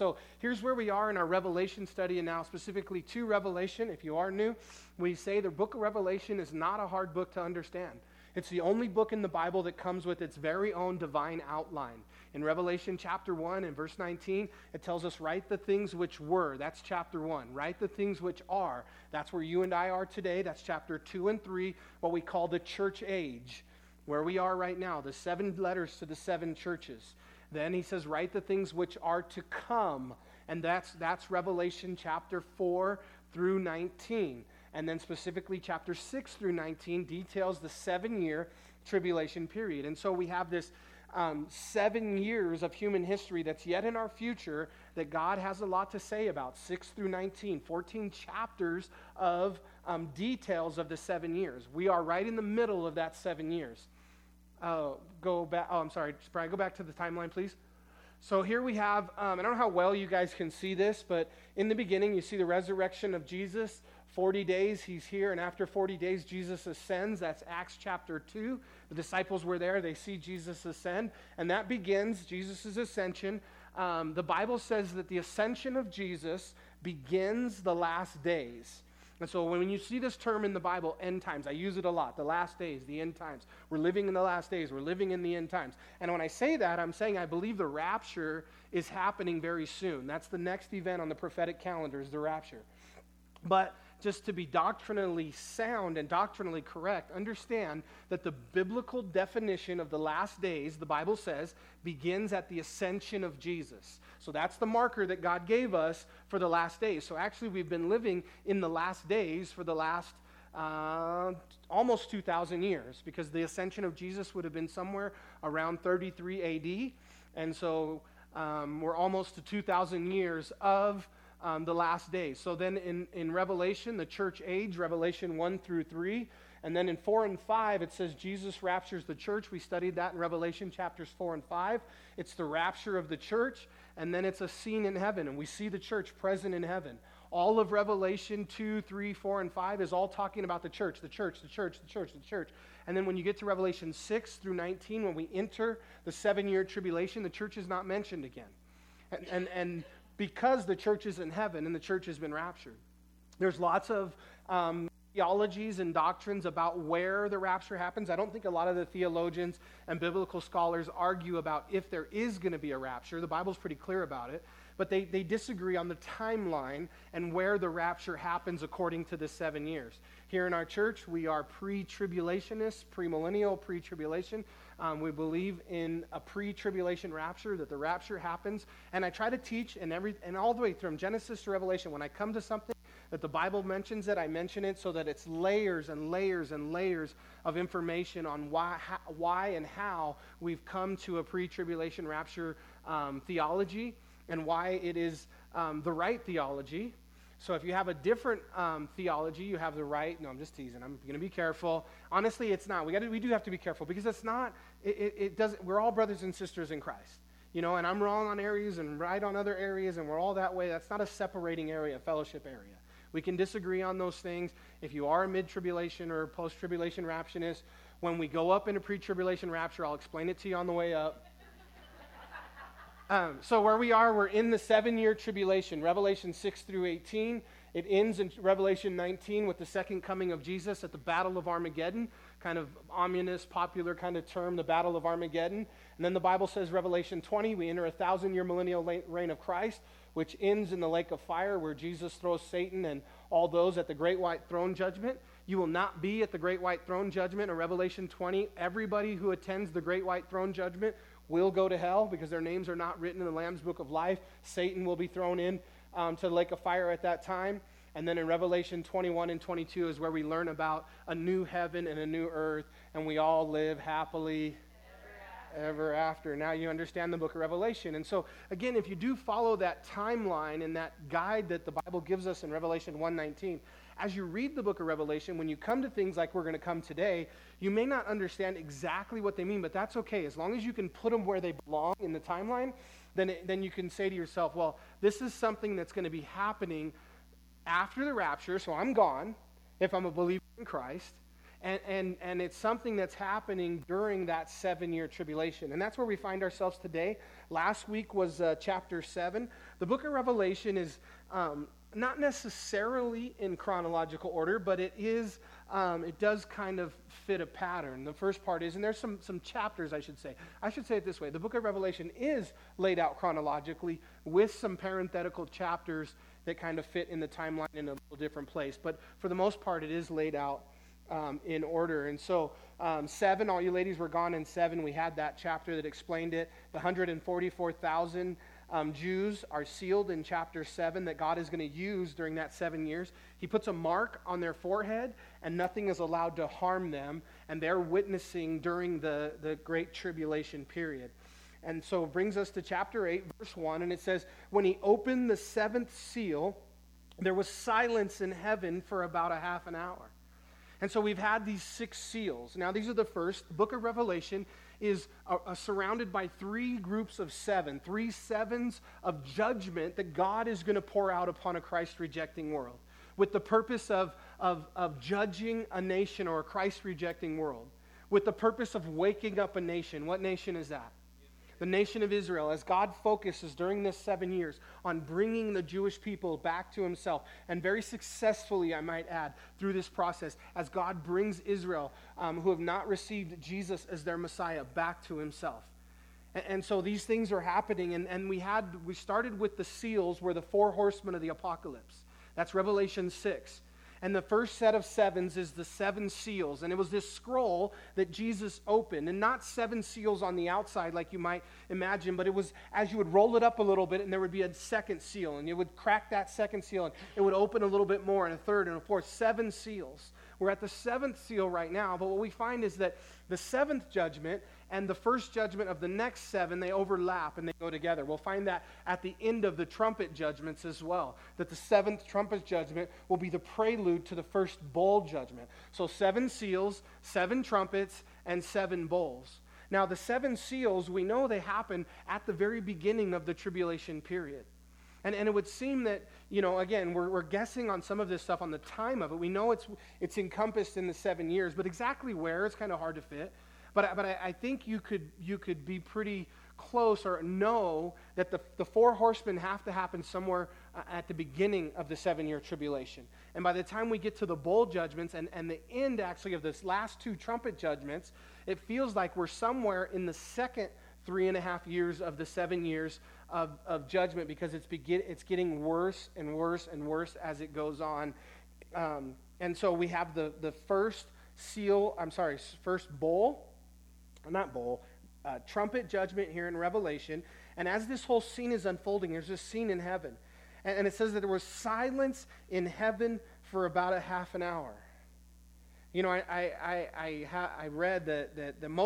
So here's where we are in our Revelation study, and now specifically to Revelation. If you are new, we say the book of Revelation is not a hard book to understand. It's the only book in the Bible that comes with its very own divine outline. In Revelation chapter 1 and verse 19, it tells us, Write the things which were. That's chapter 1. Write the things which are. That's where you and I are today. That's chapter 2 and 3, what we call the church age, where we are right now, the seven letters to the seven churches. Then he says, Write the things which are to come. And that's, that's Revelation chapter 4 through 19. And then specifically, chapter 6 through 19 details the seven year tribulation period. And so we have this um, seven years of human history that's yet in our future that God has a lot to say about 6 through 19, 14 chapters of um, details of the seven years. We are right in the middle of that seven years. Uh, go back. Oh, I'm sorry, Brian. Go back to the timeline, please. So here we have. Um, I don't know how well you guys can see this, but in the beginning, you see the resurrection of Jesus. 40 days he's here, and after 40 days, Jesus ascends. That's Acts chapter 2. The disciples were there, they see Jesus ascend, and that begins Jesus' ascension. Um, the Bible says that the ascension of Jesus begins the last days. And so when you see this term in the Bible, end times, I use it a lot. The last days, the end times. We're living in the last days. We're living in the end times. And when I say that, I'm saying I believe the rapture is happening very soon. That's the next event on the prophetic calendar is the rapture. But just to be doctrinally sound and doctrinally correct, understand that the biblical definition of the last days, the Bible says, begins at the ascension of Jesus. So that's the marker that God gave us for the last days. So actually, we've been living in the last days for the last uh, almost 2,000 years because the ascension of Jesus would have been somewhere around 33 AD. And so um, we're almost to 2,000 years of um, the last days. So then in, in Revelation, the church age, Revelation 1 through 3. And then in 4 and 5, it says Jesus raptures the church. We studied that in Revelation chapters 4 and 5. It's the rapture of the church. And then it's a scene in heaven, and we see the church present in heaven. All of Revelation 2, 3, 4, and 5 is all talking about the church, the church, the church, the church, the church. And then when you get to Revelation 6 through 19, when we enter the seven year tribulation, the church is not mentioned again. And, and, and because the church is in heaven and the church has been raptured. There's lots of um, theologies and doctrines about where the rapture happens. I don't think a lot of the theologians and biblical scholars argue about if there is going to be a rapture. The Bible's pretty clear about it. But they, they disagree on the timeline and where the rapture happens according to the seven years. Here in our church, we are pre tribulationists, premillennial, pre tribulation. Um, we believe in a pre-tribulation rapture, that the rapture happens. And I try to teach, and every and all the way from Genesis to Revelation, when I come to something that the Bible mentions it, I mention it so that it's layers and layers and layers of information on why, how, why and how we've come to a pre-tribulation rapture um, theology and why it is um, the right theology so if you have a different um, theology, you have the right. No, I'm just teasing. I'm going to be careful. Honestly, it's not. We got we do have to be careful because it's not. It, it, it doesn't. We're all brothers and sisters in Christ. You know, and I'm wrong on areas and right on other areas, and we're all that way. That's not a separating area, a fellowship area. We can disagree on those things. If you are a mid tribulation or post tribulation raptionist, when we go up into pre tribulation rapture, I'll explain it to you on the way up. Um, so, where we are, we're in the seven year tribulation, Revelation 6 through 18. It ends in Revelation 19 with the second coming of Jesus at the Battle of Armageddon, kind of ominous, popular kind of term, the Battle of Armageddon. And then the Bible says, Revelation 20, we enter a thousand year millennial reign of Christ, which ends in the lake of fire where Jesus throws Satan and all those at the great white throne judgment. You will not be at the great white throne judgment in Revelation 20. Everybody who attends the great white throne judgment will go to hell because their names are not written in the Lamb's book of life. Satan will be thrown in um, to the lake of fire at that time. And then in Revelation 21 and 22 is where we learn about a new heaven and a new earth, and we all live happily ever after. Now you understand the book of Revelation. And so, again, if you do follow that timeline and that guide that the Bible gives us in Revelation 119, as you read the book of Revelation, when you come to things like we're going to come today, you may not understand exactly what they mean, but that's okay. As long as you can put them where they belong in the timeline, then, it, then you can say to yourself, well, this is something that's going to be happening after the rapture, so I'm gone if I'm a believer in Christ. And, and, and it's something that's happening during that seven year tribulation. And that's where we find ourselves today. Last week was uh, chapter 7. The book of Revelation is um, not necessarily in chronological order, but it is. Um, it does kind of fit a pattern. The first part is, and there's some, some chapters, I should say. I should say it this way the book of Revelation is laid out chronologically with some parenthetical chapters that kind of fit in the timeline in a little different place. But for the most part, it is laid out um, in order. And so, um, seven, all you ladies were gone in seven. We had that chapter that explained it. The 144,000 um, Jews are sealed in chapter seven that God is going to use during that seven years. He puts a mark on their forehead, and nothing is allowed to harm them. And they're witnessing during the, the Great Tribulation period. And so it brings us to chapter 8, verse 1, and it says, When he opened the seventh seal, there was silence in heaven for about a half an hour. And so we've had these six seals. Now, these are the first. The book of Revelation is uh, uh, surrounded by three groups of seven, three sevens of judgment that God is going to pour out upon a Christ rejecting world with the purpose of, of, of judging a nation or a Christ rejecting world, with the purpose of waking up a nation. What nation is that? The nation of Israel, as God focuses during this seven years on bringing the Jewish people back to himself, and very successfully, I might add, through this process, as God brings Israel, um, who have not received Jesus as their Messiah, back to himself. And, and so these things are happening, and, and we had we started with the seals, were the four horsemen of the apocalypse. That's Revelation 6. And the first set of sevens is the seven seals. And it was this scroll that Jesus opened. And not seven seals on the outside like you might imagine, but it was as you would roll it up a little bit and there would be a second seal. And you would crack that second seal and it would open a little bit more and a third and a fourth. Seven seals. We're at the seventh seal right now. But what we find is that the seventh judgment and the first judgment of the next seven, they overlap and they go together. We'll find that at the end of the trumpet judgments as well, that the seventh trumpet judgment will be the prelude to the first bowl judgment. So, seven seals, seven trumpets, and seven bowls. Now, the seven seals, we know they happen at the very beginning of the tribulation period. And, and it would seem that, you know, again, we're, we're guessing on some of this stuff on the time of it. We know it's, it's encompassed in the seven years, but exactly where, it's kind of hard to fit. But, but I, I think you could, you could be pretty close or know that the, the four horsemen have to happen somewhere uh, at the beginning of the seven year tribulation. And by the time we get to the bowl judgments and, and the end, actually, of this last two trumpet judgments, it feels like we're somewhere in the second three and a half years of the seven years of, of judgment because it's, begin, it's getting worse and worse and worse as it goes on. Um, and so we have the, the first seal, I'm sorry, first bowl not bowl, uh, trumpet judgment here in Revelation. And as this whole scene is unfolding, there's this scene in heaven. And, and it says that there was silence in heaven for about a half an hour. You know, I, I, I, I, I read that, that, that most